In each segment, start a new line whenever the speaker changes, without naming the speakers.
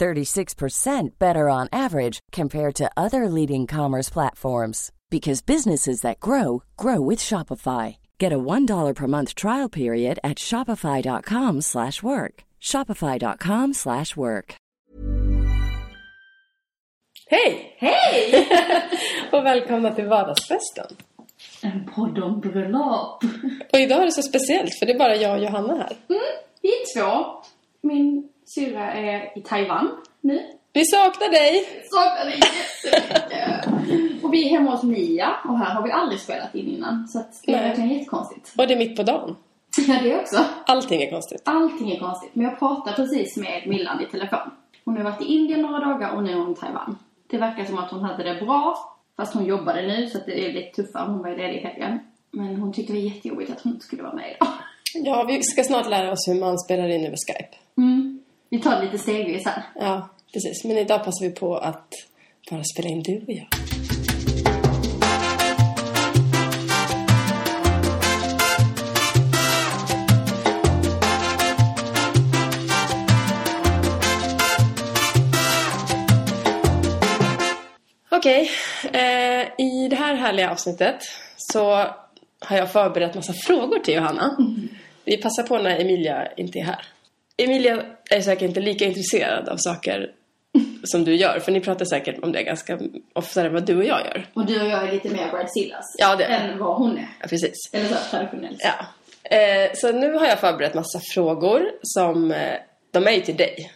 36% better on average compared to other leading commerce platforms because businesses that grow grow with Shopify. Get a $1 per month trial period at shopify.com/work. shopify.com/work.
Hej!
Hej!
och välkomna till Vardagsfesten.
En podd om bröllop.
Och idag är det så speciellt för det är bara jag och Johanna här.
Mm, vi är två. Min syrra är i Taiwan nu.
Vi saknar dig!
Saknar dig jättemycket. och vi är hemma hos Mia och här har vi aldrig spelat in innan. Så att det är verkligen jättekonstigt.
Och det är mitt på dagen.
Ja, det också.
Allting är konstigt.
Allting är konstigt. Men jag pratade precis med Millan i telefon. Hon har varit i Indien några dagar och nu är hon i Taiwan. Det verkar som att hon hade det bra. Fast hon jobbade nu så att det är lite tuffare. Hon var ju ledig i helgen. Men hon tyckte det var jättejobbigt att hon inte skulle vara med idag.
Ja, vi ska snart lära oss hur man spelar in över Skype.
Mm. Vi tar det lite stegvis här.
Ja, precis. Men idag passar vi på att bara spela in du och jag. Okej, eh, i det här härliga avsnittet så har jag förberett massa frågor till Johanna. Vi passar på när Emilia inte är här. Emilia är säkert inte lika intresserad av saker som du gör, för ni pratar säkert om det ganska oftare än vad du och jag gör.
Och du och jag är lite mer Bridezillas
Ja, det
än vad hon är.
Ja, precis.
Eller så traditionellt.
Ja. Eh, så nu har jag förberett massa frågor som, eh, de är ju till dig.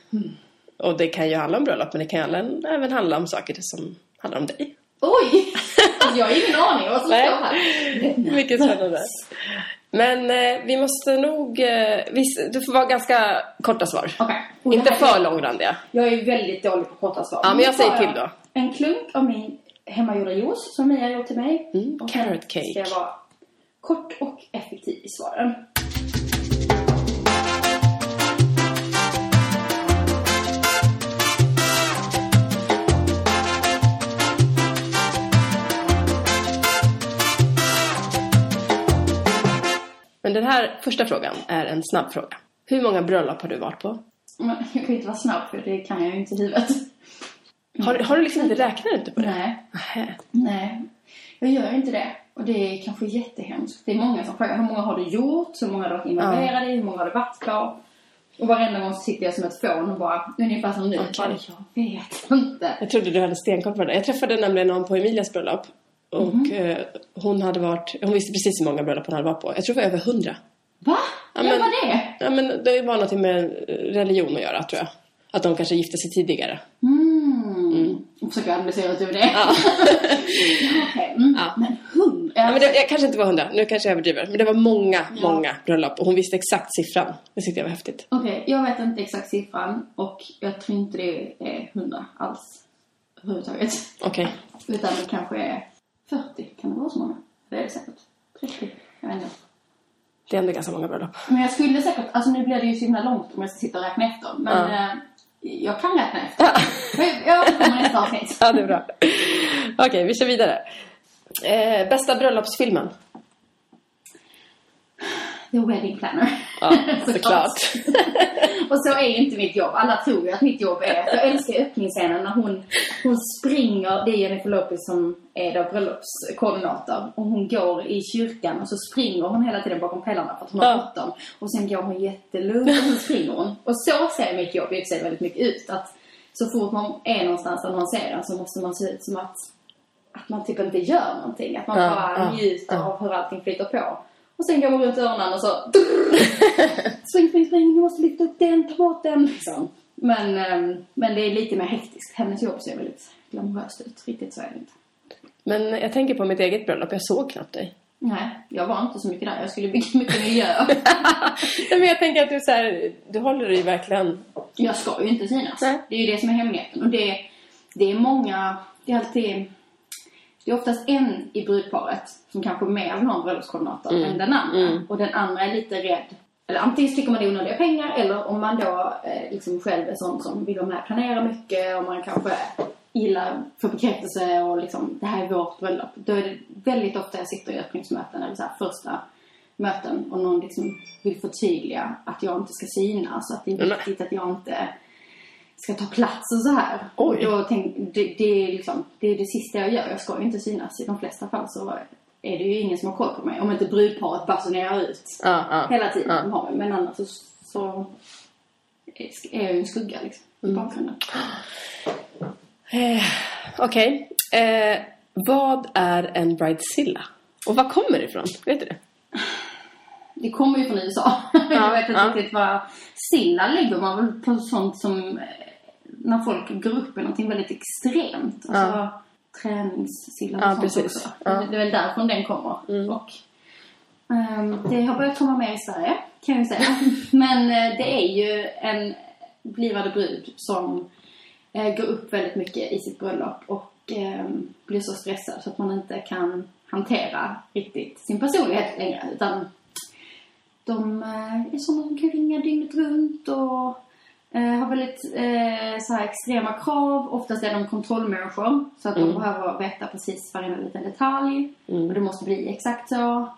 Och det kan ju handla om bröllop, men det kan ju även- även handla om saker som handlar om dig.
Oj! Alltså, jag har ingen aning vad som står här.
Mycket spännande. Men eh, vi måste nog... Eh, viss, du får vara ganska korta svar.
Och
Inte för långrandiga.
Jag är väldigt dålig på korta svar.
Ja, men jag säger till då.
En klunk av min hemmagjorda juice som Mia gjort till mig.
Mm,
och
carrot cake.
ska jag vara kort och effektiv i svaren.
Men den här första frågan är en snabb fråga. Hur många bröllop har du varit på?
Men jag kan inte vara snabb för det kan jag ju inte i huvudet.
Har, har du liksom inte räknat inte på det?
Nej.
Nähä.
Nej, jag gör inte det. Och det är kanske jättehemskt. Det är många som frågar hur många har du gjort? Hur många har du varit involverad i? Hur många har du varit på? Och varenda gång så sitter jag som ett fån och bara, ungefär som nu.
Okej.
Bara, jag vet inte.
Jag trodde du hade stenkoll på det. Jag träffade nämligen någon på Emilias bröllop. Och
Mhm.
eh, hon hade varit... Hon visste precis hur många bröllop hon hade varit på. Jag tror det var över hundra.
Va?
Ja, men-
vad det?
Ja, men det var något med religion att göra, tror jag. Att de kanske gifte sig tidigare.
Mm. Jag försöker analysera ut över det.
Ja.
Okej, mm.
Ja.
Men hundra?
Ja, men det jag kanske inte var hundra, nu kanske jag överdriver. Men det var många,
Ja.
många bröllop. Och hon visste exakt siffran. Det tyckte jag var häftigt.
Okej, jag vet inte exakt siffran och jag tror inte det är hundra alls. Överhuvudtaget.
Okej.
Utan det kanske är 40. Kan det vara så många? Det är det säkert. 30. Jag vet inte.
Det är ändå ganska många bröllop.
Men jag skulle säkert, alltså nu blir det ju så himla långt om jag ska sitta och räkna efter. Men
Ja.
eh, jag kan räkna efter. Men Jag återkommer nästa avsnitt.
Ja, det är bra. Okej, vi kör vidare. Eh, bästa bröllopsfilmen?
The Wedding Planner.
Ja, såklart.
och så är ju inte mitt jobb. Alla tror ju att mitt jobb är... Jag älskar öppningsscenen när hon, hon springer. Det är Jennifer Lopez som är då bröllopskoordinator. Och hon går i kyrkan och så springer hon hela tiden bakom pelarna för att hon har
Ja.
bråttom. Och sen går hon jättelugnt och så springer hon. Och så ser mitt jobb i sig väldigt mycket ut. Att så fort man är någonstans där någon ser en så måste man se ut som att, att man typ inte gör någonting. Att man
Ja,
bara
ja,
njuter
ja.
av hur allting flyter på. Och sen går man runt hörnan och så... spring, spring, spring, ni måste lyfta upp den, ta bort den. Liksom. Men, ehm, men det är lite mer hektiskt. Hennes jobb ser väldigt glamoröst ut. Riktigt så är det inte.
Men jag tänker på mitt eget bröllop. Jag såg knappt dig.
Nej, jag var inte så mycket där. Jag skulle bygga mycket miljö.
Nej, men jag tänker att du så här, du håller dig verkligen...
Jag ska ju inte synas.
Nej.
Det är ju det som är hemligheten. Och det, det är många, det är alltid, det är oftast en i brudparet som kanske mer vill ha en bröllopskoordinator än den andra. Och den andra är lite rädd. Eller antingen tycker man det är onödiga pengar eller om man då eh, liksom själv är sån som vill vara med och planera mycket och man kanske gillar för bekräftelse och liksom det här är vårt bröllop. Då är det väldigt ofta jag sitter i öppningsmöten eller så här första möten och någon liksom vill förtydliga att jag inte ska synas. Att det är viktigt att jag inte ska ta plats och så här.
Oj.
Och då tänk, det, det, är liksom, det är det sista jag gör. Jag ska ju inte synas. I de flesta fall så är det ju ingen som har koll på mig. Om inte brudparet basunerar ut
Ja, ja.
hela tiden. Mig. Men annars så, så är jag ju en skugga liksom. I
Mm.
bakgrunden.
Eh, Okej. Eh, vad är en bridezilla? Och var kommer det ifrån? Vet du det?
Det kommer ju från USA. jag vet inte riktigt vad... Silla lägger man väl på sånt som... När folk går upp i någonting väldigt extremt. Alltså träningssilla och
Ja,
sånt
precis.
också.
Ja.
Det är väl därifrån den kommer. Och ehm, det har börjat komma mer i Sverige, kan jag säga. Men eh, det är ju en blivande brud som eh, går upp väldigt mycket i sitt bröllop och ehm, blir så stressad så att man inte kan hantera riktigt sin personlighet längre. Utan de eh, är sådana som kan ringa dygnet runt och har väldigt eh, så här extrema krav. Oftast är de kontrollmänniskor så att de behöver veta precis varenda liten detalj. Och det måste bli exakt så.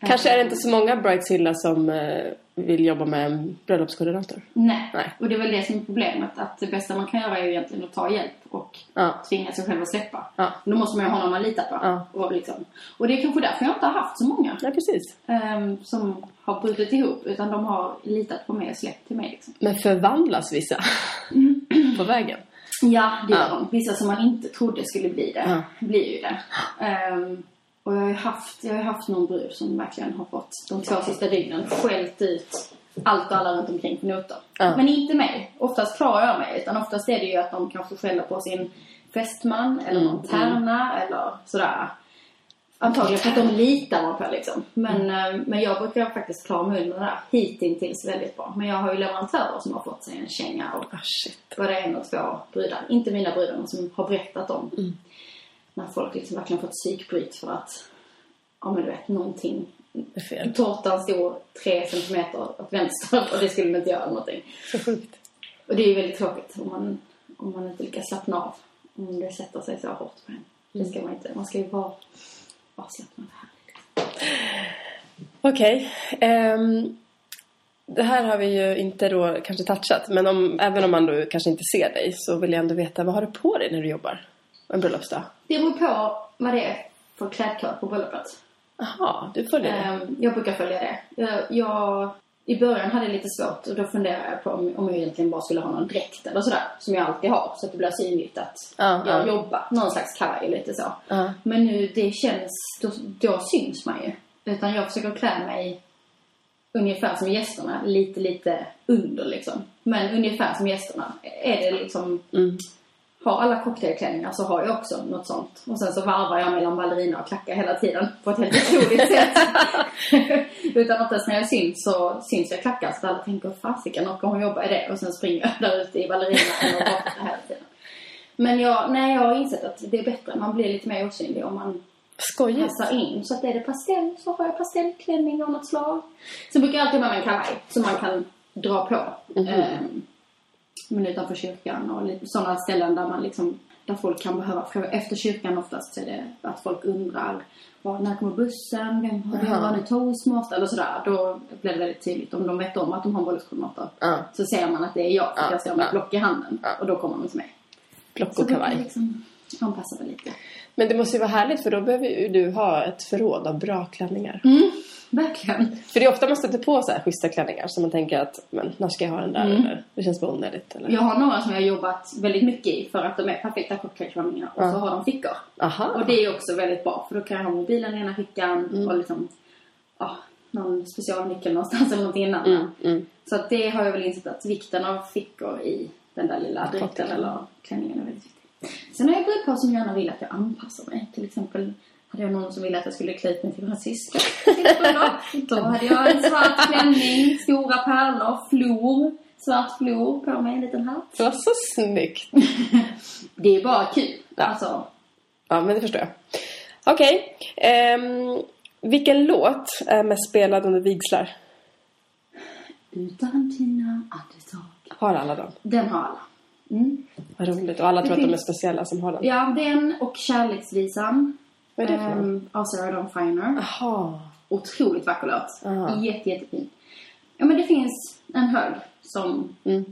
Kanske är det inte så många bridezilla som eh, vill jobba med en bröllopskoordinator.
Nej.
Nej.
och det är väl det som är problemet. Att det bästa man kan göra är ju egentligen att ta hjälp och
Ja.
tvinga sig själv att släppa.
Ja.
Då måste man ju ha någon man litar på.
Ja.
Och, liksom. och det är kanske därför jag inte har haft så många
Ja, precis.
ehm, som har brutit ihop. Utan de har litat på mig och släppt till mig. Liksom.
Men förvandlas vissa på vägen?
Ja, det gör
Ja.
de. Vissa som man inte trodde skulle bli det, blir ju det. Ehm, och jag har haft, jag har haft någon brud som verkligen har fått de två sista dygnen skällt ut allt och alla runt omkring på noter.
Ja.
Men inte mig. Oftast klarar jag mig. Utan oftast är det ju att de kanske skäller på sin fästman eller
Mm,
någon tärna eller sådär. Antagligen för att de litar man på liksom. Men,
Mm.
eh, men jag brukar faktiskt klara mig undan det där hittills väldigt bra. Men jag har ju leverantörer som har fått sig en känga och
Ah,
både en och två brudar. Inte mina brudar, men som har berättat om
Mm.
När folk liksom verkligen fått psykbryt för att, ja men du vet, någonting.
Det är fel.
Tårtan stod tre centimeter åt vänster och det skulle de inte göra någonting.
Så sjukt.
Och det är ju väldigt tråkigt om man, om man inte lyckas slappna av. Om det sätter sig så hårt på en. Det ska man inte. Man ska ju vara avslappnad här.
Okej. ehm, det här har vi ju inte då kanske touchat. Men om, även om man då kanske inte ser dig så vill jag ändå veta vad har du på dig när du jobbar? En bröllopsdag?
Det beror på vad det är för klädkod på bröllopet.
Jaha, du följer det?
Ehm, jag brukar följa det. Jag, jag, I början hade jag lite svårt och då funderade jag på om, om jag egentligen bara skulle ha någon dräkt eller sådär. Som jag alltid har. Så att det blir synligt att
Ja,
jag
ja.
jobbar. Någon slags kavaj lite så.
Ja.
Men nu det känns, då, då syns man ju. Utan jag försöker klä mig ungefär som gästerna. Lite, lite under liksom. Men ungefär som gästerna. Är det liksom
Mm.
Har alla cocktailklänningar så har jag också något sånt. Och sen så varvar jag mellan ballerina och klackar hela tiden på ett helt otroligt sätt. Utan oftast när jag syns så syns jag klackar så alla tänker fasiken, orkar hon jobba i det? Och sen springer jag där ute i ballerina eller barfota hela tiden. Men jag, nej, jag har insett att det är bättre. Man blir lite mer osynlig om man
Skojigt.
passar in. Så att är det pastell så har jag pastellklänning av något slag. Sen brukar jag alltid ha med mig en kavaj som man kan dra på. Ehm, men utanför kyrkan och sådana ställen där man liksom där folk kan behöva fråga. Efter kyrkan oftast så är det att folk undrar var, när kommer bussen? Vem har
Aha.
var nu toastmaster? Eller sådär. Då blir det väldigt tydligt. Om de vet om att de har en bröllopskoordinator
Ja.
så ser man att det är jag. För
Ja,
jag står med
ja.
block i handen.
Ja.
Och då kommer de till mig.
Block och kavaj.
Liksom, anpassa mig lite.
Men det måste ju vara härligt för då behöver ju du ha ett förråd av bra klänningar.
Mm, verkligen.
För det är ofta man stöter på så här schyssta klänningar som man tänker att men när ska jag ha den där eller det känns bara onödigt eller.
Jag har några som jag har jobbat väldigt mycket i för att de är perfekta kortklädklänningar och så har de fickor.
Aha.
Och det är också väldigt bra för då kan jag ha mobilen i ena fickan och liksom, ja, någon specialnyckel någonstans eller någonting annat.
Mm, mm.
Så att det har jag väl insett att vikten av fickor i den där lilla dräkten eller klänningen är väldigt viktig. Sen har jag brudpar som gärna vill att jag anpassar mig. Till exempel hade jag någon som ville att jag skulle klä ut mig till bröllop. Då hade jag en svart klänning, stora pärlor, flor, svart flor på mig, en liten hatt.
Det var så snyggt.
Det är bara kul.
Ja.
Alltså,
Ja, men det förstår jag. Okej. ehm, vilken låt är mest spelad under vigslar?
utan dina andetag.
Har alla dem?
Den har alla. Mm.
Vad roligt. Och alla tror
Det
att de är
finns-
speciella som har den.
Ja, den och Kärleksvisan.
Vad är det för någon?
ehm, Av Sarah Dawn Finer.
Jaha.
Otroligt vacker låt.
Aha.
Jätte, jättefin. Ja, men det finns en hög som
Mm.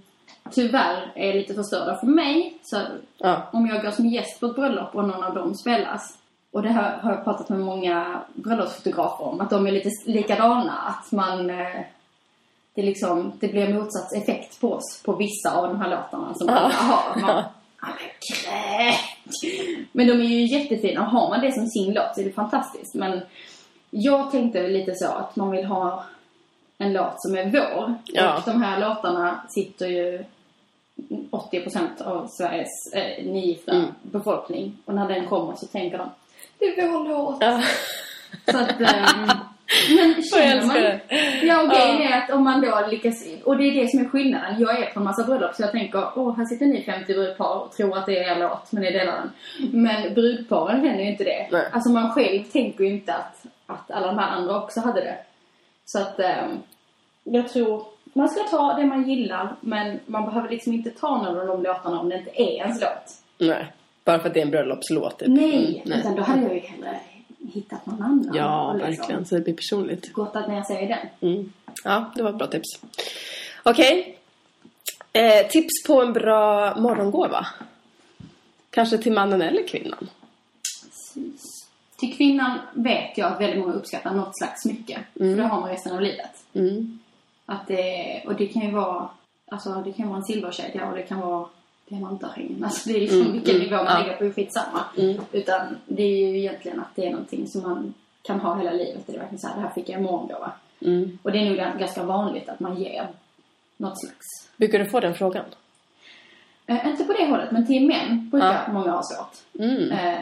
tyvärr är lite förstörda för mig. Så
Ja.
om jag går som gäst på ett bröllop och någon av dem spelas. Och det här har jag pratat med många bröllopsfotografer om. Att de är lite likadana. Att man... Eh, det, liksom, det blir motsatseffekt på oss på vissa av de här låtarna som har. Man, ja, men grät! Men de är ju jättefina. Och har man det som sin låt så är det fantastiskt. Men jag tänkte lite så att man vill ha en låt som är vår.
Ja.
Och de här låtarna sitter ju 80% av Sveriges eh, nygifta
Mm.
befolkning. Och när den kommer så tänker de, det är vår låt.
Ja.
Så att, ehm, men känner man... Ja, och grejen
Ja.
är att om man då lyckas... Och det är det som är skillnaden. Jag är på en massa bröllop så jag tänker, åh, här sitter ni 50 brudpar och tror att det är er låt, men ni delar den. Men brudparen känner ju inte det.
Nej.
Alltså man själv tänker ju inte att, att alla de här andra också hade det. Så att ehm, jag tror man ska ta det man gillar, men man behöver liksom inte ta någon av de låtarna om det inte är ens låt.
Nej. Bara för att det är en bröllopslåt. Typ.
Nej,
Mm,
utan då hade jag ju hellre hittat någon annan.
Ja,
liksom
verkligen. Så det blir personligt.
Gått ner sig i den.
Mm. Ja, det var ett bra tips. Okej. Eh, tips på en bra morgongåva? Kanske till mannen eller kvinnan?
Precis. Till kvinnan vet jag att väldigt många uppskattar något slags smycke. För det har man resten av livet.
Mm.
Att det, och det kan ju vara, alltså det kan vara en silverkedja och det kan vara diamantörhängen. Alltså det är liksom vilken nivå man
ja.
lägger på skitsamma. Utan det är ju egentligen att det är någonting som man kan ha hela livet. Det är verkligen så här, det här fick jag i morgongåva.
Mm.
Och det är nog gan- ganska vanligt att man ger något slags
Brukar du få den frågan?
Eh, inte på det hållet, men till män brukar
Ja.
många ha svårt.
Mm.
Eh,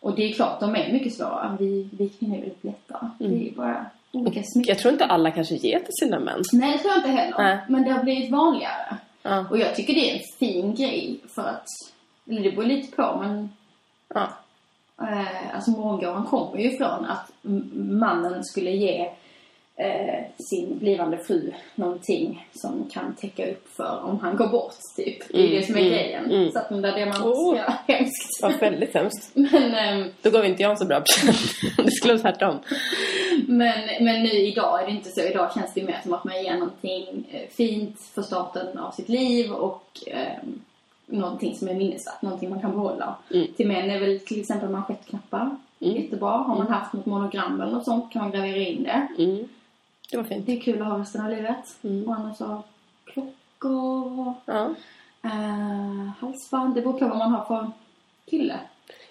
och det är klart, de är mycket svåra. Vi, vi kvinnor är väldigt lättare. Det är bara olika smycken.
Jag tror inte alla kanske ger till sina män.
Nej, det tror jag inte heller.
Nej.
Men det har blivit vanligare.
Ja.
Och jag tycker det är en fin grej för att, eller det beror lite på, men
Ja.
eh, alltså morgongåvan kommer ju från att mannen skulle ge eh, sin blivande fru någonting som kan täcka upp för om han går bort, typ. Det är
Mm,
det som är
mm,
grejen.
mm.
Så att den där diamant,
Åh.
ja, hemskt.
Var väldigt hemskt.
Men, ehm,
Då gav inte jag en så bra det skulle vara tvärtom.
men, men nu idag är det inte så. Idag känns det mer som att man ger någonting eh, fint för starten av sitt liv och ehm, någonting som är minnesvärt, någonting man kan behålla.
Mm.
Till män är väl till exempel manschettknappar jättebra. Har man haft något monogram eller något sånt kan man gravera in det.
Mm. Det var fint.
Det är kul att ha resten av livet.
Mm.
Och annars så klockor,
Ja.
eh, halsband. Det beror på vad man har för kille.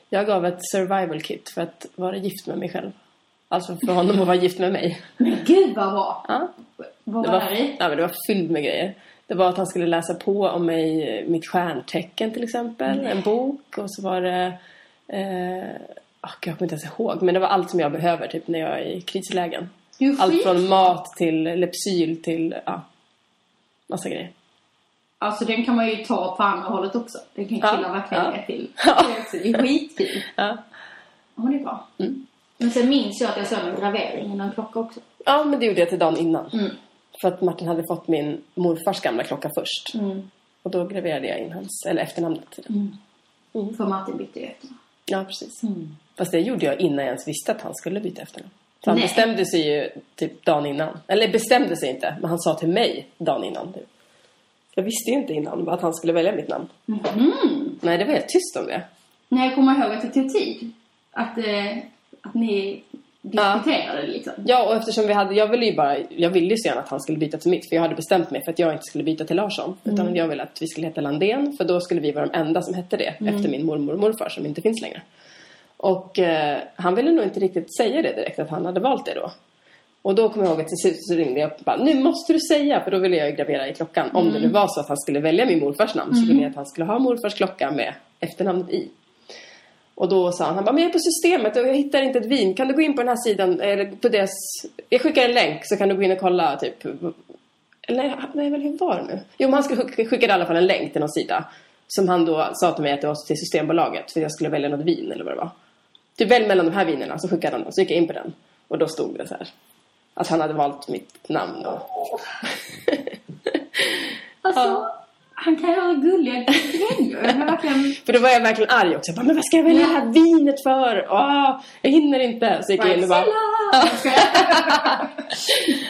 Jag gav ett survival kit för att vara gift med mig själv. Alltså för honom att vara gift med mig.
Men gud vad bra!
Ja.
Vad
Det
var
var,
det i?
ja, men det var fyllt med grejer. Det var att han skulle läsa på om mig, mitt stjärntecken till exempel. En bok. Och så var det... Eh, ah, jag kommer inte ens ihåg. Men det var allt som jag behöver typ när jag är i krislägen. Allt från mat till Lepsyl till... Ja, massa grejer.
Alltså den kan man ju ta på andra hållet också. Den kan
Ja,
killar verkligen
ja.
till.
Ja.
Det är skitkul.
Ja.
Ja, men det är bra.
Mm.
Men sen minns jag att jag såg en gravering i någon klocka också.
ja, men det gjorde jag till dagen innan.
Mm.
För att Martin hade fått min morfars gamla klocka först.
Mm.
Och då graverade jag in hans, eller efternamnet till den. Mm.
För Martin bytte ju efter.
Ja, precis. Fast det gjorde jag innan jag ens visste att han skulle byta efternamn. Så han
Nej.
bestämde sig ju typ dagen innan. Eller bestämde sig inte, men han sa till mig dagen innan. Typ. Jag visste ju inte innan att han skulle välja mitt namn.
Mhm.
Nej, det var helt tyst om det.
Nej, jag kommer ihåg att det tog tid. Att, eh, att ni diskuterade det liksom.
Ja, och eftersom vi hade, jag ville ju bara, jag ville ju så gärna att han skulle byta till mitt. För jag hade bestämt mig för att jag inte skulle byta till Larsson. Utan jag ville att vi skulle heta Landén. För då skulle vi vara de enda som hette det. Efter min mormor och morfar som inte finns längre. Och eh, han ville nog inte riktigt säga det direkt att han hade valt det då. Och då kommer jag ihåg att till slut så ringde jag och bara, nu måste du säga, för då ville jag ju gravera i klockan. Om det nu var så att han skulle välja min morfars namn så ville jag att han skulle ha morfars klocka med efternamnet i. Och då sa han, han bara, men jag är på systemet och jag hittar inte ett vin. Kan du gå in på den här sidan, eller på deras... Jag skickar en länk så kan du gå in och kolla typ... Eller nej, men hur var det nu? Jo, men han skulle skicka, skickade i alla fall en länk till någon sida. Som han då sa till mig att det var till Systembolaget för jag skulle välja något vin eller vad det var. Typ välj mellan de här vinerna, så skickade han den. Så gick jag in på den. Och då stod det så här. Att han hade valt mitt namn och...
Alltså, han kan göra gulliga grejer. Verkligen...
För då var jag verkligen arg också. Jag bara, men vad ska jag välja det här vinet för? Åh, jag hinner inte. Så gick jag in och bara...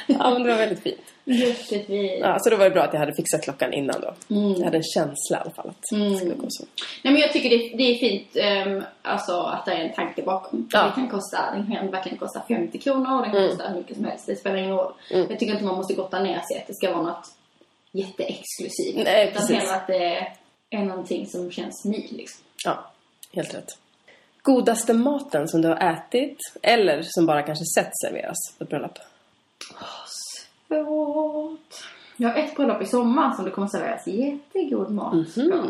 Ja, men det var väldigt fint. Ja, så då var det bra att jag hade fixat klockan innan då. Jag hade en känsla i alla fall att det skulle gå så.
Nej men jag tycker det, det är fint um, alltså, att det är en tanke bakom.
Ja.
Det kan kosta, den kan verkligen kosta 50 kronor och den kan kosta hur mycket som helst. Det spelar ingen roll. Jag tycker inte man måste gotta ner sig att det ska vara något jätteexklusivt.
Nej,
Utan
precis.
att det är någonting som känns ni liksom.
Ja, helt rätt. Godaste maten som du har ätit eller som bara kanske sett serveras på ett bröllop?
Svårt. Jag har ett bröllop i sommar som det kommer serveras jättegod mat på.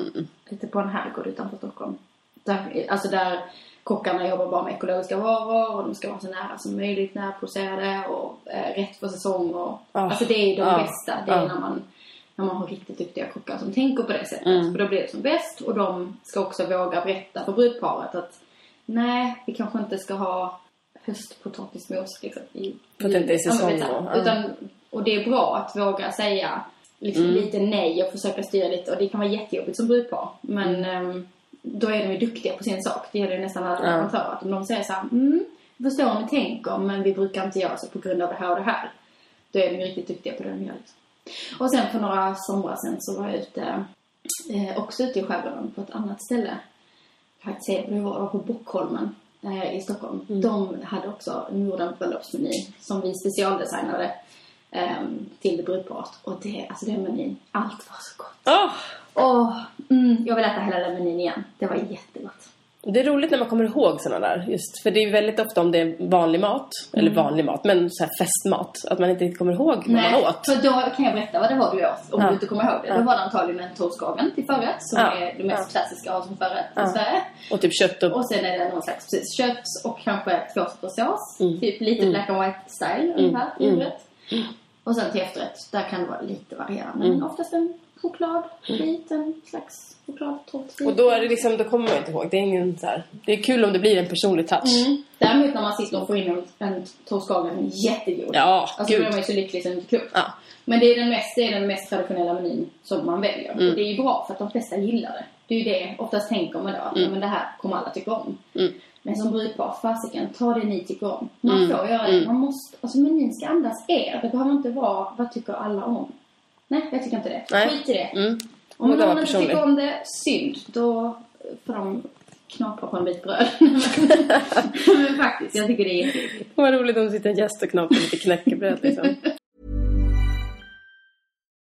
Lite på en herrgård utanför Stockholm. Där, alltså där kockarna jobbar bara med ekologiska varor och de ska vara så nära som möjligt närproducerade och eh, rätt för säsong och
Ah.
Alltså det är de
Ah.
bästa. Det är
Ah.
när man när man har riktigt duktiga kockar som tänker på det sättet.
Mm.
För då blir det som bäst och de ska också våga berätta för brudparet att nej, vi kanske inte ska ha höstpotatismos liksom. I,
För att det inte är
Ja, vet
säsong ja.
Utan, och det är bra att våga säga liksom,
Mm.
lite nej och försöka styra lite. Och det kan vara jättejobbigt som brudpar. Men
Mm.
ehm, då är de ju duktiga på sin sak. Det gäller ju nästan alla
Ja.
leverantörer. Att om de säger så här, mm, jag förstår om ni tänker men vi brukar inte göra så på grund av det här och det här. Då är de ju riktigt duktiga på det de gör. Liksom. Och sen för några somrar sen så var jag ute, eh, också ute i skärgården på ett annat ställe. Jag kan inte var, det var på Bockholmen eh, i Stockholm. De hade också en gjord bröllopsmeny som vi specialdesignade ehm, till brudparet. Och det, alltså den menyn, allt var så gott.
Oh,
Åh, mm, jag vill äta hela den menyn igen. Det var jättegott.
Det är roligt när man kommer ihåg sådana där. Just för det är väldigt ofta om det är vanlig mat, eller vanlig mat, men så här festmat. Att man inte kommer ihåg vad man åt.
för då kan jag berätta vad det var du åt, om
Ja.
du inte kommer ihåg det. Då var det antagligen en toastkagen till förrätt, som
Ja.
är det mest klassiska ha som förrätt
Ja.
i Sverige.
Och typ kött och...
Och sen är det någon slags precis, kött och kanske två sorters sås.
Mm.
Typ lite black and white style ungefär, huvudrätt. Och sen till efterrätt, där kan det vara lite varierande.
Mm.
Men oftast en chokladbit, en slags chokladtårtbit.
Och då är det liksom, då kommer man inte ihåg. Det är ingen så här, Det är kul om det blir en personlig touch.
Mm. Däremot när man sitter och får in en, en toastkagen jättegod.
Ja,
alltså
gud.
då är man ju så lycklig som inte klokt.
Ja.
Men det är, den mest, det är den mest traditionella menyn som man väljer.
Mm.
Och det är ju bra för att de flesta gillar det. Det är ju det, oftast tänker man då att
Mm.
men det här kommer alla tycka om. Men som brudpar, fasiken, ta det ni tycker om. Man får göra det. Man måste, alltså menyn ska andas er. Det behöver inte vara, vad tycker alla om? Nej, jag tycker inte det.
Nej.
Skit i det.
Mm.
Om någon inte tycker om det, synd. Då får de knapra på en bit bröd. Men faktiskt, jag tycker det är jätteviktigt.
Vad roligt om det sitter en gäst och knaprar lite knäckebröd liksom.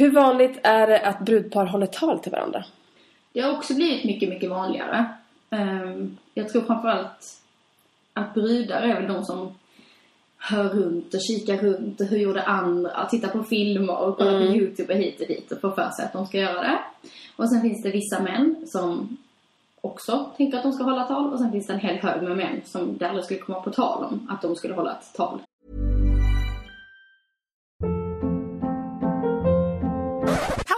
Hur vanligt är det att brudpar håller tal till varandra?
Det har också blivit mycket, mycket vanligare. Ehm, jag tror framförallt att brudar är väl de som hör runt och kikar runt och hur gjorde andra, tittar på filmer och kollar på YouTube hit och dit och får för sig att de ska göra det. Och sen finns det vissa män som också tänker att de ska hålla tal och sen finns det en hel hög med män som det aldrig skulle komma på tal om att de skulle hålla ett tal.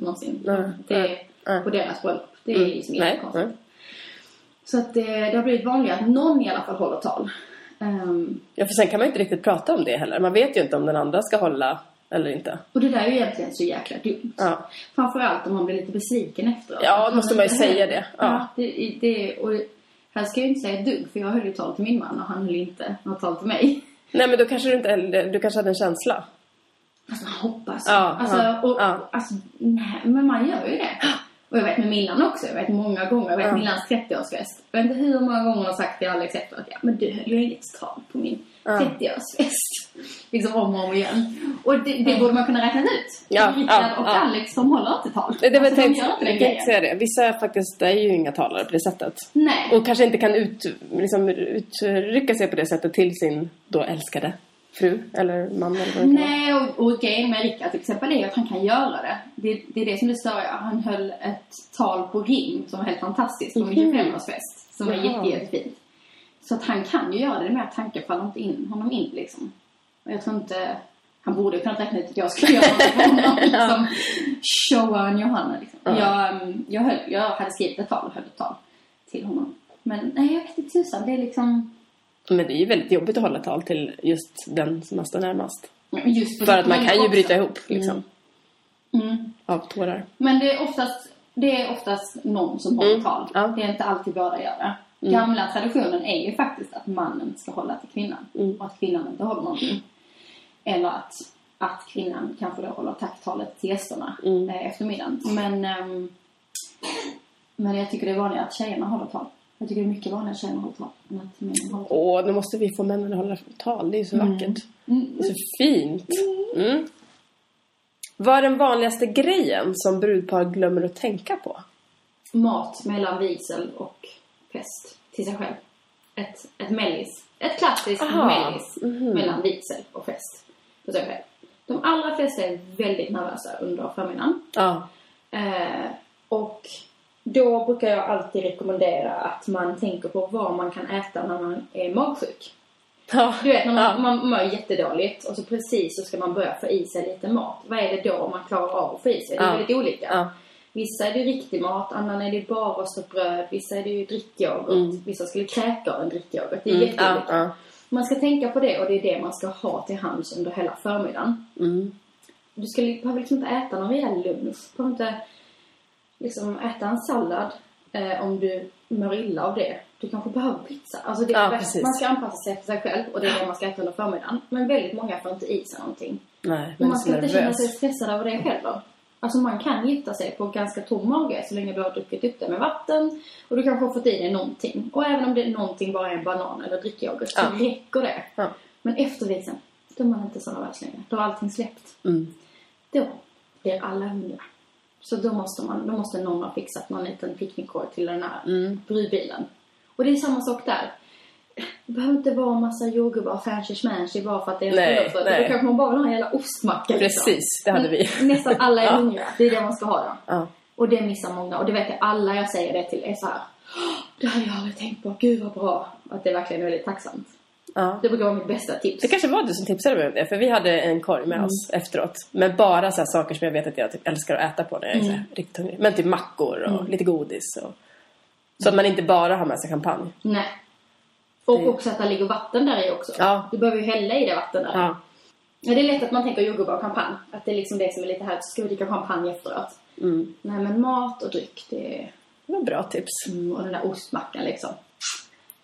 Någonsin.
Nej,
Det är
nej.
på deras bröllop. Det är
Mm.
liksom inte konstigt. Så att det, det har blivit vanligare att någon i alla fall håller tal. Ehm,
Ja, för sen kan man ju inte riktigt prata om det heller. Man vet ju inte om den andra ska hålla eller inte.
och det där är ju egentligen så jäkla dumt.
Ja.
Framförallt om man blir lite besviken efteråt.
Ja, då måste man ju säga det. Ja.
Ja, det, det, och här ska jag ju inte säga dugg för jag höll ju tal till min man och han höll inte något tal till mig.
Nej, men då kanske du inte du kanske hade en känsla.
Alltså man hoppas
Ja,
alltså,
ja,
och,
ja.
alltså, nej, men man gör ju det. Och jag vet med Millan också, jag vet många gånger, jag vet
Ja.
Millans 30-årsfest. Jag vet inte hur många gånger hon har sagt till Alex efteråt, ja men du höll ju inget tal på min 30-årsfest. Liksom om och om igen. Och det, det borde man kunna räkna ut.
Ja,
Rickard
ja,
och
ja.
Alex, de håller inte tal.
Det, det var
Alltså, de
tänkt,
gör inte
jag
grejen.
säga det. Vissa faktiskt är ju inga talare på det sättet.
Nej.
Och kanske inte kan ut, liksom, uttrycka sig på det sättet till sin då älskade fru eller man eller vad det.
Nej, och, och grejen med Rickard till exempel är att han kan göra det. Det, det är det som är större. Han höll ett tal på rim som var helt fantastiskt på min 25-årsfest. Som var
Mhm. Jaha.
jätte, jättefint. Så att han kan ju göra det, det mer att tanken faller inte in, honom in liksom. Och jag tror inte... Han borde ju kunnat räkna ut att jag skulle göra något för honom. Liksom. Showa en Johanna liksom. Jag, mm, jag, höll, jag hade skrivit ett tal och höll ett tal till honom. Men nej, jag vet inte tusan. Det är liksom...
Men det är ju väldigt jobbigt att hålla tal till just den som man står närmast.
Just
För att man kan ju bryta ihop liksom.
Mm.
Av tårar.
Men det är oftast, det är oftast någon som håller
Mm,
tal.
ja.
Det är inte alltid båda gör det. Gamla traditionen är ju faktiskt att mannen ska hålla till kvinnan.
Mm.
Och att kvinnan inte håller någonting. Eller att, att kvinnan kanske då håller tacktalet till gästerna
Mm.
eh, efter middagen. Men, ehm, men jag tycker det är vanligare att tjejerna håller tal. Jag tycker det är mycket vanligare att tjejerna håller tal än att männen håller tal.
Åh, nu måste vi få männen att hålla tal. Det är ju så vackert.
Mm.
Det är så fint. Mm. Vad är den vanligaste grejen som brudpar glömmer att tänka på?
mat mellan vigsel och fest till sig själv. Ett, ett mellis. Ett klassiskt
Aha.
mellis
Mhm.
mellan vigsel och fest för sig själv. De allra flesta är väldigt nervösa under förmiddagen.
Ja.
Eh, och då brukar jag alltid rekommendera att man tänker på vad man kan äta när man är magsjuk.
Ja.
Du vet, när man,
Ja.
man mår jättedåligt och så precis så ska man börja få i sig lite mat. Vad är det då man klarar av att få i sig? Det är
Ja.
väldigt olika.
Ja.
Vissa är det riktig mat, annan är det bara rostat bröd, vissa är det ju drickyoghurt, vissa skulle kräka av en drickyoghurt. Det är
Mm,
jätteolika.
ja.
Man ska tänka på det och det är det man ska ha till hands under hela förmiddagen.
Mm.
Du ska, behöver liksom inte äta någon rejäl lunch. Du behöver inte liksom äta en sallad eh, om du mår illa av det. du kanske behöver pizza. Alltså det,
Ja,
det-
precis.
man ska anpassa sig efter sig själv och det är det man ska äta under förmiddagen. Men väldigt många får inte i sig någonting.
Nej, men
man ska inte känna sig
nervös.
stressad över det heller. Alltså man kan gifta sig på ganska tom mage så länge du har druckit upp det med vatten och du kanske har fått i dig någonting. Och även om det är någonting bara är en banan eller drickyoghurt så
Ja.
räcker det.
Ja.
Men efter vigseln, då är man inte så nervös längre. Då har allting släppt.
Mm.
Då blir alla hungriga. Så då måste, man, då måste någon ha fixat någon liten picknickkorg till den här
Mm.
brudbilen. Och det är samma sak där. Det behöver inte vara en massa jordgubbar och fancy bara för att det är en. Då kanske man bara vill ha en jävla ostmacka. liksom.
Precis, det hade vi.
Nästan alla är
Ja.
hungriga. Det är det man ska ha då.
Ja.
Och det missar många. Och det vet jag alla jag säger det till är så här. "Åh, Det hade jag aldrig tänkt på. Gud vad bra. Att det verkligen är väldigt tacksamt.
Ja.
Det brukar vara mitt bästa tips.
Det kanske var du som tipsade mig om det, för vi hade en korg med oss efteråt. Med bara så saker som jag vet att jag typ älskar att äta på när jag är så här riktigt hungrig. Men typ mackor och lite godis. Och... Så att man inte bara har med sig champagne.
Nej. Och
Det-
också att det ligger vatten där i också.
Ja.
Du behöver ju hälla i det vatten där.
Ja.
Ja, det är lätt att man tänker jordgubbar och champagne. Att det är liksom det som är lite här. Ska vi dricka champagne efteråt?
Mm.
Nej, men mat och dryck, det är...
Det var bra tips.
Mm, och den där ostmackan liksom.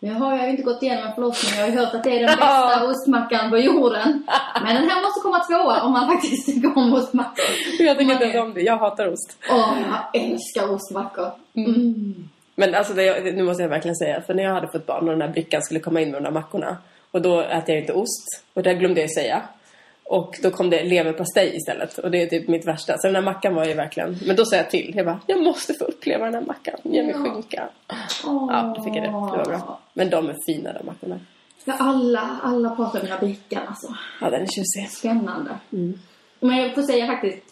Nu har jag ju inte gått igenom en förlossning. Jag har ju hört att det är den bästa ostmackan på jorden. Men den här måste komma tvåa om man faktiskt tycker om ostmackor.
Jag tycker inte om det. Jag hatar ost.
Åh, jag älskar ostmackor. Mm.
Men alltså, det, nu måste jag verkligen säga. För när jag hade fått barn och den här brickan skulle komma in med de där mackorna. Och då äter jag inte ost. Och det glömde jag säga. Och då kom det leverpastej istället. Och det är typ mitt värsta. Så den här mackan var ju verkligen... Men då sa jag till. Jag bara, jag måste få uppleva den här mackan. Ge mig
Ja.
skinka.
Åh.
Ja, då fick jag det. Det var bra. Men de är fina de mackorna.
Ja, alla, alla pratar om den här brickan alltså.
Ja, den är tjusig.
Spännande.
Mm.
Men jag får säga faktiskt,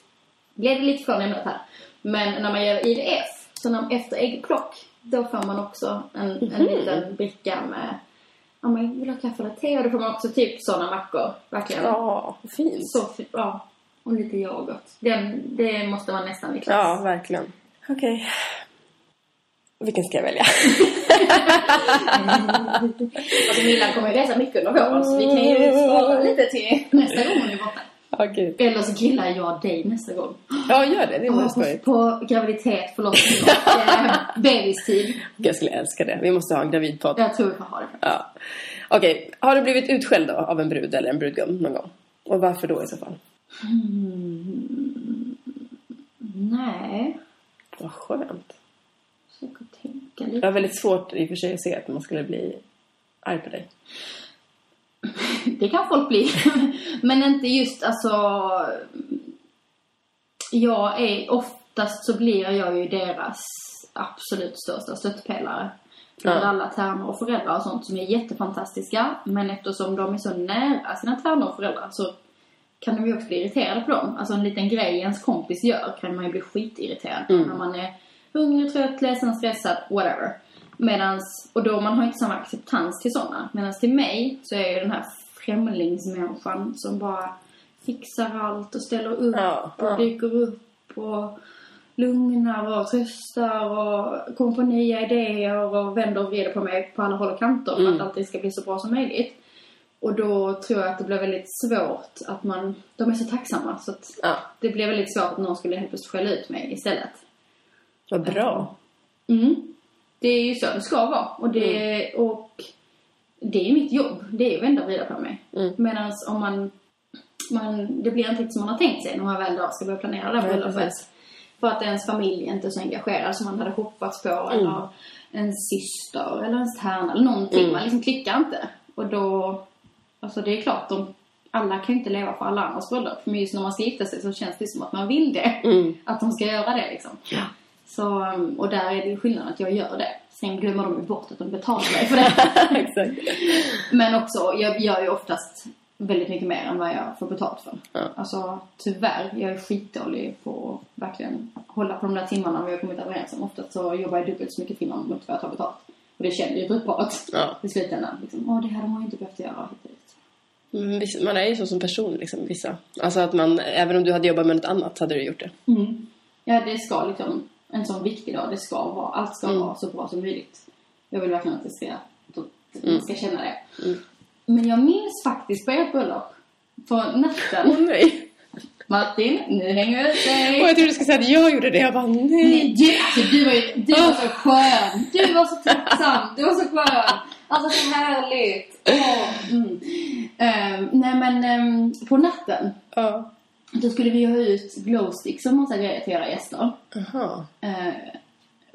blev det lite från ämnet här. Men när man gör IVF, så när, efter äggplock, då får man också en, en
Mhm.
liten bricka med, ja men vill ha kaffe eller te? Och då får man också typ sådana mackor. Verkligen.
Ja, fint.
Så fint. Ja. Och lite yoghurt. Den, det måste vara nästan klass.
Ja, verkligen. Okej. Vilken ska jag välja?
Alltså Millan kommer ju resa mycket under våren så vi kan ju spara lite till nästa gång hon är borta.
Gud.
Eller så killar jag dig nästa gång.
Ja, gör det. Det vore
Ja, på, graviditet, förlossning och eh, bebistid.
Jag skulle älska det. Vi måste ha en gravidpodd.
Jag tror vi får ha det.
Ja. Okej, har du blivit utskälld då av en brud eller en brudgum någon gång? Och varför då i så fall?
Nej,
Vad skönt.
försöker tänka
Jag
lite.
har väldigt svårt i och för sig att se att man skulle bli arg på dig.
Det kan folk bli. Men inte just alltså... Jag är, oftast så blir jag ju deras absolut största stöttepelare. För
Ja.
alla tärnor och föräldrar och sånt som är jättefantastiska. Men eftersom de är så nära sina tärnor och föräldrar så kan de ju också bli irriterade på dem. Alltså en liten grej ens kompis gör kan man ju bli skitirriterad på när man är hungrig, trött, ledsen, stressad, whatever. Medans, och då man har inte samma acceptans till sådana. Medan till mig så är jag den här främlingsmänniskan som bara fixar allt och ställer upp
Ja,
och
ja.
dyker upp och lugnar och tröstar och kommer på nya idéer och vänder och vrider på mig på alla håll och kanter för att allting ska bli så bra som möjligt. Och då tror jag att det blir väldigt svårt att man, de är så tacksamma så att
Ja.
det blir väldigt svårt att någon skulle helt plötsligt skälla ut mig istället.
Vad bra.
Mm. Det är ju så det ska vara. Och det, och det är mitt jobb. Det är ju att vända och vrida på mig.
Mm.
Medan om man, man... Det blir inte riktigt som man har tänkt sig när man väl då ska börja planera det här bröllopet. För att ens familj inte är så engagerad som man hade hoppats på. Eller ens syster eller ens tärna eller någonting. Man liksom klickar inte. Och då... Alltså det är klart, de, alla kan ju inte leva på alla andras bröllop. Men just när man ska gifta sig så känns det som att man vill det. Att de ska göra det liksom. Så, um, och där är det ju skillnaden att jag gör det. Sen glömmer de bort att de betalar mig för det.
Exakt.
Men också, jag gör ju oftast väldigt mycket mer än vad jag får betalt för.
Ja.
Alltså tyvärr, jag är skitdålig på att verkligen hålla på de där timmarna vi har kommit överens om. Oftast så jobbar jag dubbelt så mycket timmar mot vad jag tar betalt. Och det känner ju brudparet
Ja.
i slutändan. Liksom, Åh, det hade man ju inte behövt göra hit och dit.
Mm, Man är ju så som person, liksom, vissa. Alltså att man, även om du hade jobbat med något annat hade du gjort det.
Mm. Ja, det ska liksom, en sån viktig dag, det ska vara, allt ska vara så bra som möjligt. Jag vill verkligen att det ska, att man ska känna det. Men jag minns faktiskt på ert bröllop, på natten,
Åh nej!
Martin, nu hänger jag ut
Och
dig.
jag trodde du skulle säga att jag gjorde det. Jag bara, nej.
Nej, du, alltså, du var ju, du var så skön. Du var så trivsam. Du var så skön. Alltså så härligt. Åh, mm. Ehm, nej men ehm, på natten,
Ja.
Då skulle vi ha ut glowsticks och massa grejer till era gäster.
Jaha.
eh,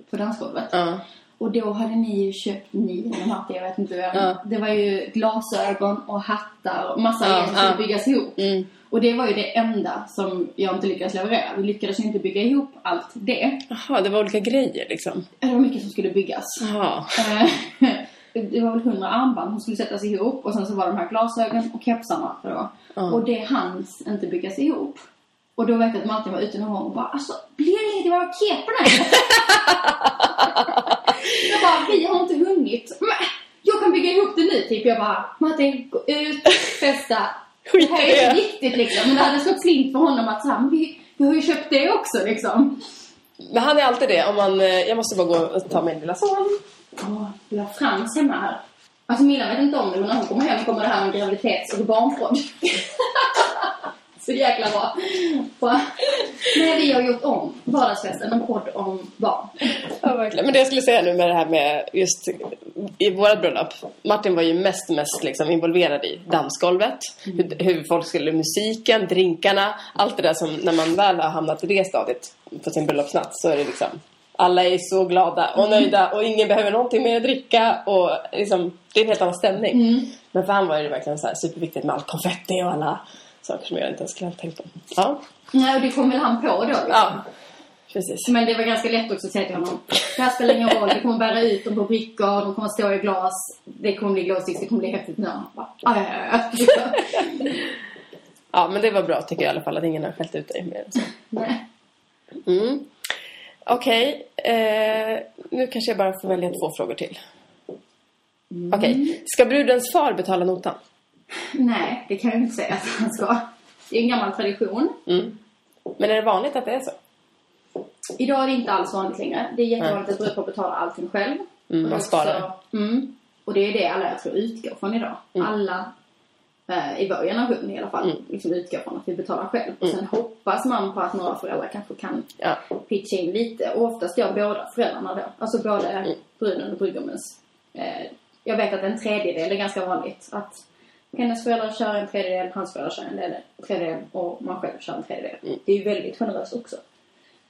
på dansgolvet.
Ja.
Och då hade ni ju köpt, ni eller Martin, jag vet inte vem.
Ja.
Det var ju glasögon och hattar och massa grejer som skulle byggas ihop.
Mm.
Och det var ju det enda som jag inte lyckades leverera. Vi lyckades ju inte bygga ihop allt det.
Jaha, det var olika grejer liksom.
Det var mycket som skulle byggas.
Jaha.
Det var väl hundra armband som skulle sättas ihop och sen så var de här glasögon och kepsarna då.
Ja.
Och det hanns inte byggas ihop. Och då vet jag att Martin var ute någon gång och bara alltså blir det inget i våra jag bara vi har inte hunnit. Men jag kan bygga ihop det nu typ. Jag bara Martin gå ut, festa. Det här är inte viktigt liksom. Men det hade slått slint för honom att så här, men vi, vi har ju köpt det också liksom.
Men han är alltid det. Om man, eh, jag måste bara gå och ta min lilla son.
Åh, har Frans hemma här. Alltså Milla vet inte om det, men när hon kommer hem kommer det här med graviditets och barnpodd. Så jäkla bra. bra. Nej, vi har gjort om vardagsfesten, en podd om barn.
Ja, verkligen. Men det jag skulle säga nu med det här med just i vårt bröllop. Martin var ju mest, mest liksom involverad i dansgolvet. Hur, hur folk skulle, musiken, drinkarna. Allt det där som när man väl har hamnat i det stadiet på sin bröllopsnatt så är det liksom alla är så glada och nöjda och ingen behöver någonting mer att dricka och liksom, det är en helt annan stämning. Men för han var det verkligen så superviktigt med all konfetti och alla saker som jag inte ens skulle ha tänkt på. Ja,
Nej, och det kom väl han på då liksom.
ja. precis.
Men det var ganska lätt också att säga till honom. Det här spelar ingen roll, vi kommer bära ut dem på brickor, de kommer stå i glas. Det kommer bli glowsticks, det kommer bli häftigt nu. "Ja, ja, ja, ja."
Ja, men det var bra tycker jag i alla fall att ingen har skällt ut dig mer så.
Nej.
Mm. Okej, eh, nu kanske jag bara får välja två frågor till. Okej, ska brudens far betala notan?
Nej, det kan jag inte säga att han ska. Det är en gammal tradition.
Mm. Men är det vanligt att det är så?
Idag är det inte alls vanligt längre. Det är jättevanligt att brudpar betalar allting själv.
Mm, man sparar.
också- Mm. Och det är det alla jag tror utgår från idag.
Mm.
Alla eh, i vår generation i alla fall liksom utgår från att vi betalar själv. Sen hoppas man på att några föräldrar kanske kan
Mm. Ja.
pitcha in lite. Och oftast gör båda föräldrarna då. Alltså både
Mm.
bruden och brudgummens. Eh, jag vet att en tredjedel är ganska vanligt. Att hennes föräldrar kör en tredjedel, hans föräldrar kör en del- tredjedel och man själv kör en tredjedel.
Mm.
Det är ju väldigt generöst också.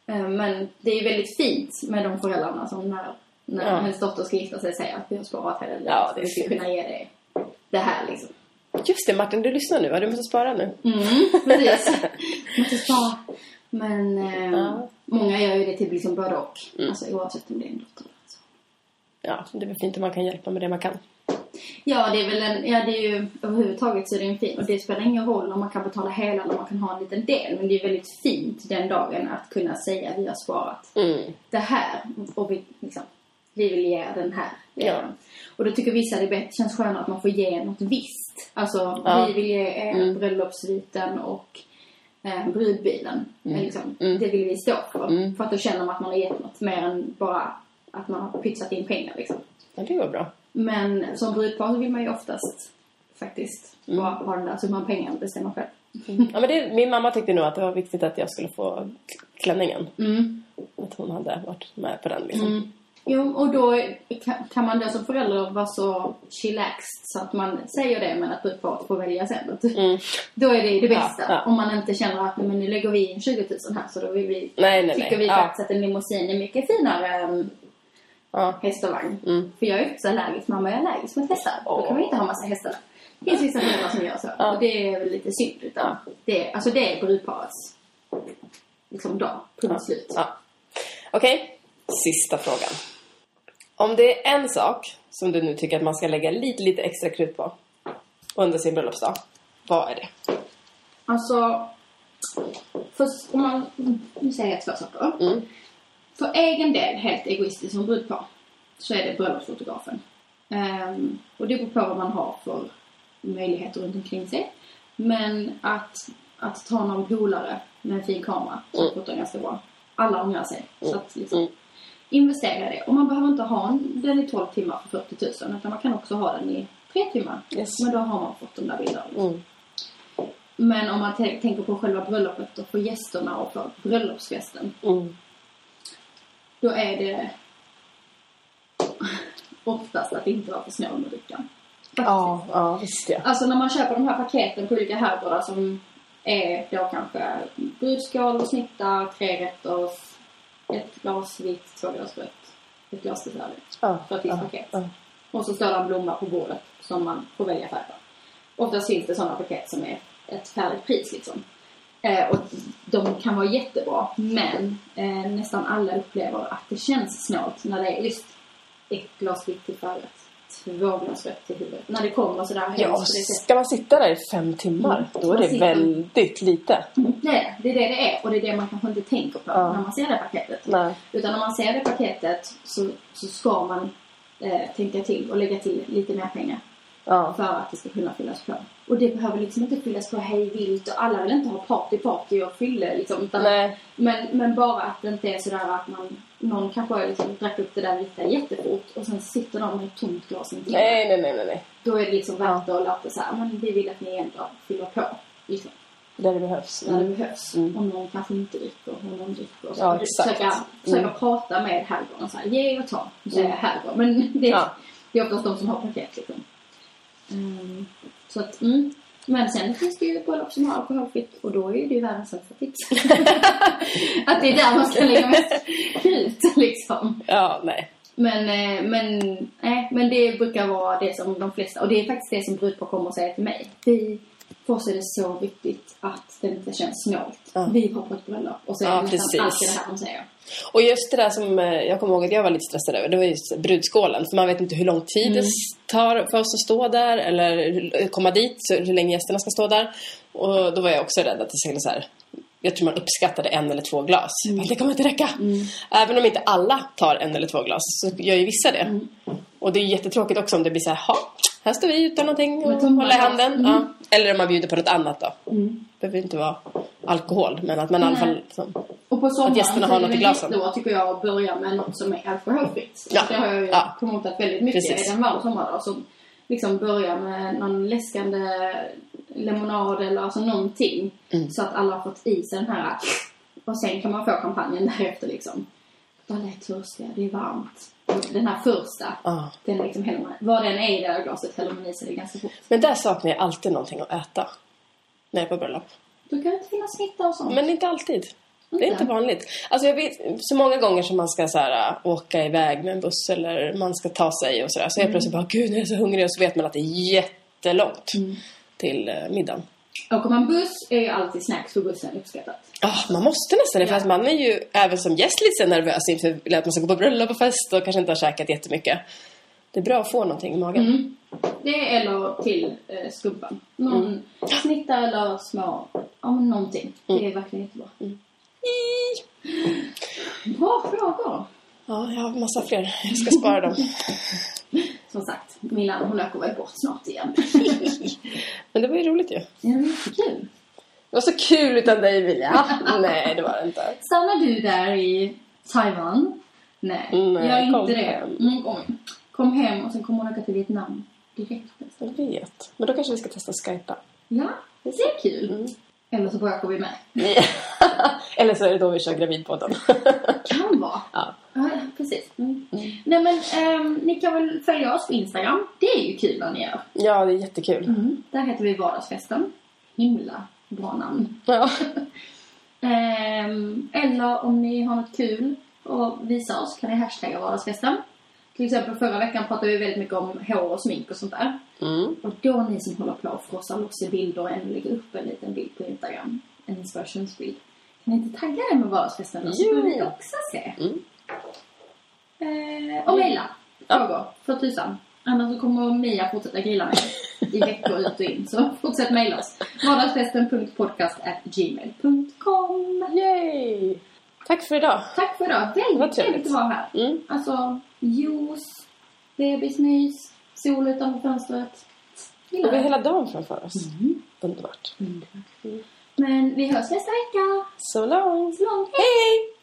Eh, Men det är ju väldigt fint med de föräldrarna som när, när
Ja.
hennes dotter ska gifta sig säger att vi har sparat hela livet.
Ja, det är
vi ska kunna ge dig det här liksom.
Just det Martin, du lyssnar nu va? Du måste spara nu.
Mm, precis. Måste spara. Men eh,
Ja.
många gör ju det till liksom både och.
Mm.
Alltså oavsett om det är en dotter. Så.
Ja, det är väl fint om man kan hjälpa med det man kan.
Ja, det är väl en, ja det är ju överhuvudtaget så är det en fin och det spelar ingen roll om man kan betala hela eller om man kan ha en liten del. Men det är väldigt fint den dagen att kunna säga vi har sparat
Mm.
det här och vi liksom, vi vill ge den här.
Ja.
Och då tycker vissa det bättre, känns skönare att man får ge något visst. Alltså,
Ja.
vi vill ge er
Mm.
bröllopssviten och eh, brudbilen.
Mm.
Liksom,
Mm.
Det vill vi stå för.
Mm.
För att då känner man att man har gett något mer än bara att man har pytsat in pengar liksom.
Ja, det var bra.
Men som brudpar så vill man ju oftast faktiskt
Mm.
bara ha den där summan pengar och bestämma själv.
Ja, men det, min mamma tyckte nog att det var viktigt att jag skulle få klänningen.
Mm.
Att hon hade varit med på den liksom.
Jo, och då kan, man då som förälder vara så chillaxed så att man säger det men att brudparet får välja sen.
Mm.
Då är det det bästa.
Ja, ja.
Om man inte känner att men nu lägger vi in 20 000 här så då vill vi,
Nej, nej,
tycker
nej.
vi
Ja.
faktiskt att en limousin är mycket finare än
Ja.
häst och vagn.
Mm.
För jag är också allergisk. Mamma är allergisk mot hästar. Då kan man inte ha massa hästar. Det finns vissa föräldrar som gör så.
Ja.
Och det är väl lite synd. Utan det, alltså det är brudparets liksom dag. Punkt slut.
Okej, sista frågan. Om det är en sak som du nu tycker att man ska lägga lite, lite extra krut på under sin bröllopsdag, vad är det?
Alltså, först om man, nu säger jag två saker.
Mm.
För egen del, helt egoistiskt som brudpar, så är det bröllopsfotografen. Ehm, och det beror på vad man har för möjligheter runt omkring sig. Men att, att ta någon polare med en fin kamera som
Mm.
fotar ganska bra. Alla ångrar sig. Så att liksom,
Mm.
Investera i det. Och man behöver inte ha en- den i 12 timmar för 40 000 utan man kan också ha den i 3 timmar.
Yes.
Men då har man fått de där bilderna.
Mm.
Men om man tänker på själva bröllopet och för gästerna och för bröllopsfesten.
Mm.
Då är det oftast att inte vara för snål med drickan.
Ja, ja visst ja.
Alltså när man köper de här paketen på olika herrgårdar som är då kanske brudskål, snitta, tre rätters, ett glas vitt, två glas rött, ett glas dessert.
Ja,
För ett visst
ja,
paket.
ja.
Och så står det en blomma på bordet som man får välja färg på. Oftast finns det sådana paket som är ett färdigt pris liksom. Eh, och de kan vara jättebra men eh, nästan alla upplever att det känns snålt när det är just ett glas vitt till förrätt, rött till huvudet. När det kommer sådär hemskt
Ja, ska man sitta där i fem timmar,
Mm.
då är det
sitter-
väldigt lite.
Är det. Det är det det är och det är det man kanske inte tänker på
Ja.
när man ser det paketet.
Nej.
Utan när man ser det paketet så, så ska man eh, tänka till och lägga till lite mer pengar.
Ja.
För att det ska kunna fyllas på. Och det behöver liksom inte fyllas på hej vilt och alla vill inte ha party party och fylle liksom. Utan,
Nej.
men, men bara att det inte är sådär att man, någon kanske liksom drack upp det där vita jättefort och sen sitter de med ett tomt glas intill.
Nej, nej, nej, nej, nej.
Då är det liksom värt att låta så här, men vi vill att ni ändå fyller på. Liksom
Där det behövs.
när det
Mm.
behövs.
Mm.
Om någon kanske inte dricker och någon dricker. Så
Ja, exakt.
Försöka, försöka
Mm.
prata med herrgården så här, ge och ta. Jag
Mm.
herrgård, men det,
Ja.
det är oftast de som har paket liksom. Mm. Så att, mm. Men sen finns det ju bröllop som har alkoholfritt och då är det ju världens sämsta tips. att det är där man ska lägga mest krut liksom.
Ja, nej.
Men, eh, men, nej, men det brukar vara det som de flesta, och det är faktiskt det som brudpar kommer och säger till mig. Vi, för oss är det så viktigt att det inte känns snålt.
Ja.
Vi var på ett bröllop. Och så är
Ja,
det nästan alltid det här de säger.
Och just det där som eh, jag kommer ihåg att jag var lite stressad över, det var just brudskålen. För man vet inte hur lång tid det tar för oss att stå där eller komma dit, hur länge gästerna ska stå där. Och då var jag också rädd att det skulle så här, jag tror man uppskattade en eller två glas. Men det kommer inte räcka. Även om inte alla tar en eller två glas så gör ju vissa det. Och det är jättetråkigt också om det blir så här, "Ha, här står vi utan någonting och håller i handen.
Mm.
Ja. Eller om man bjuder på något annat då. Det behöver inte vara alkohol, men att man i alla fall liksom,
Och på sommaren
gästerna
så
har något i glasen.
jättebra tycker jag att börja med något som är alkoholfritt.
Ja.
Det har jag ju
Ja.
promotat väldigt mycket
Precis.
i den varje sommar. Då. Så liksom börja med någon läskande lemonad eller alltså någonting.
Mm.
Så att alla har fått i sig den här. Och sen kan man få kampanjen därefter liksom. Är törstiga, det är varmt. Den här första,
Ja.
den liksom häller man, vad den är i det här glaset häller man i sig det ganska fort.
Men där saknar jag alltid någonting att äta. När jag är på bröllop.
Då kan det inte finnas smitta och sånt.
Men inte alltid. Det är
Inte?
vanligt. Alltså jag vet så många gånger som man ska så här, äh, åka iväg med en buss eller man ska ta sig och sådär. Så jag plötsligt bara, gud nu är jag så hungrig och så vet man att det är jättelångt till eh, middagen.
Åker man buss är ju alltid snacks på bussen uppskattat.
Ja, man måste nästan det för att man är ju även som gäst lite nervös inför att man ska gå på bröllop och fest och kanske inte har käkat jättemycket. Det är bra att få någonting i magen.
Mm. Det eller till eh, skubban. Någon snitta eller små, ja men någonting. Det är verkligen jättebra. Bra frågor.
Ja, jag har massa fler. Jag ska spara dem.
Som sagt, Milan hon åker väl bort snart igen.
Men det var ju roligt ju.
Ja, det var jättekul.
Det var så kul utan dig Emilia. Nej, det var det inte.
Stannar du där i Taiwan? Nej,
Nej,
gör inte det.
hem.
Mm, kom. kom hem och sen kommer hon åka till Vietnam direkt.
Jag vet. Men då kanske vi ska testa skypa.
Ja, det är kul. Eller så bråkar vi med.
Eller så är det då vi kör gravidpodden.
Kan vara.
ja.
Ja, precis. Mm. Nej men, ehm, ni kan väl följa oss på Instagram. Det är ju kul vad ni gör.
ja, det är jättekul.
Mm. Där heter vi Vardagsfesten. Himla bra namn.
Ja.
Ehm, eller om ni har något kul att visa oss kan ni hashtagga Vardagsfesten. Till exempel förra veckan pratade vi väldigt mycket om hår och smink och sånt där.
Mm.
Och då ni som håller på att frossa loss i bilder och ännu lägger upp en liten bild på Instagram. En inspirationsbild. Kan ni inte tagga den med Vardagsfesten då? Så får vi också se.
Mm.
Eh, och mejla frågor för tusan. Annars så kommer Mia fortsätta grilla mig i veckor ut och in. Så fortsätt mejla oss. Vardagsfesten.podcast.gmail.com
Yay! Tack för idag.
Tack för idag. Väldigt
trevligt.
att vara här.
Mm.
Alltså, juice, bebismys, sol utanför fönstret. Gillar
Och vi har hela dagen framför oss. Underbart.
Men vi hörs nästa vecka.
So long!
Så långt.
Hej!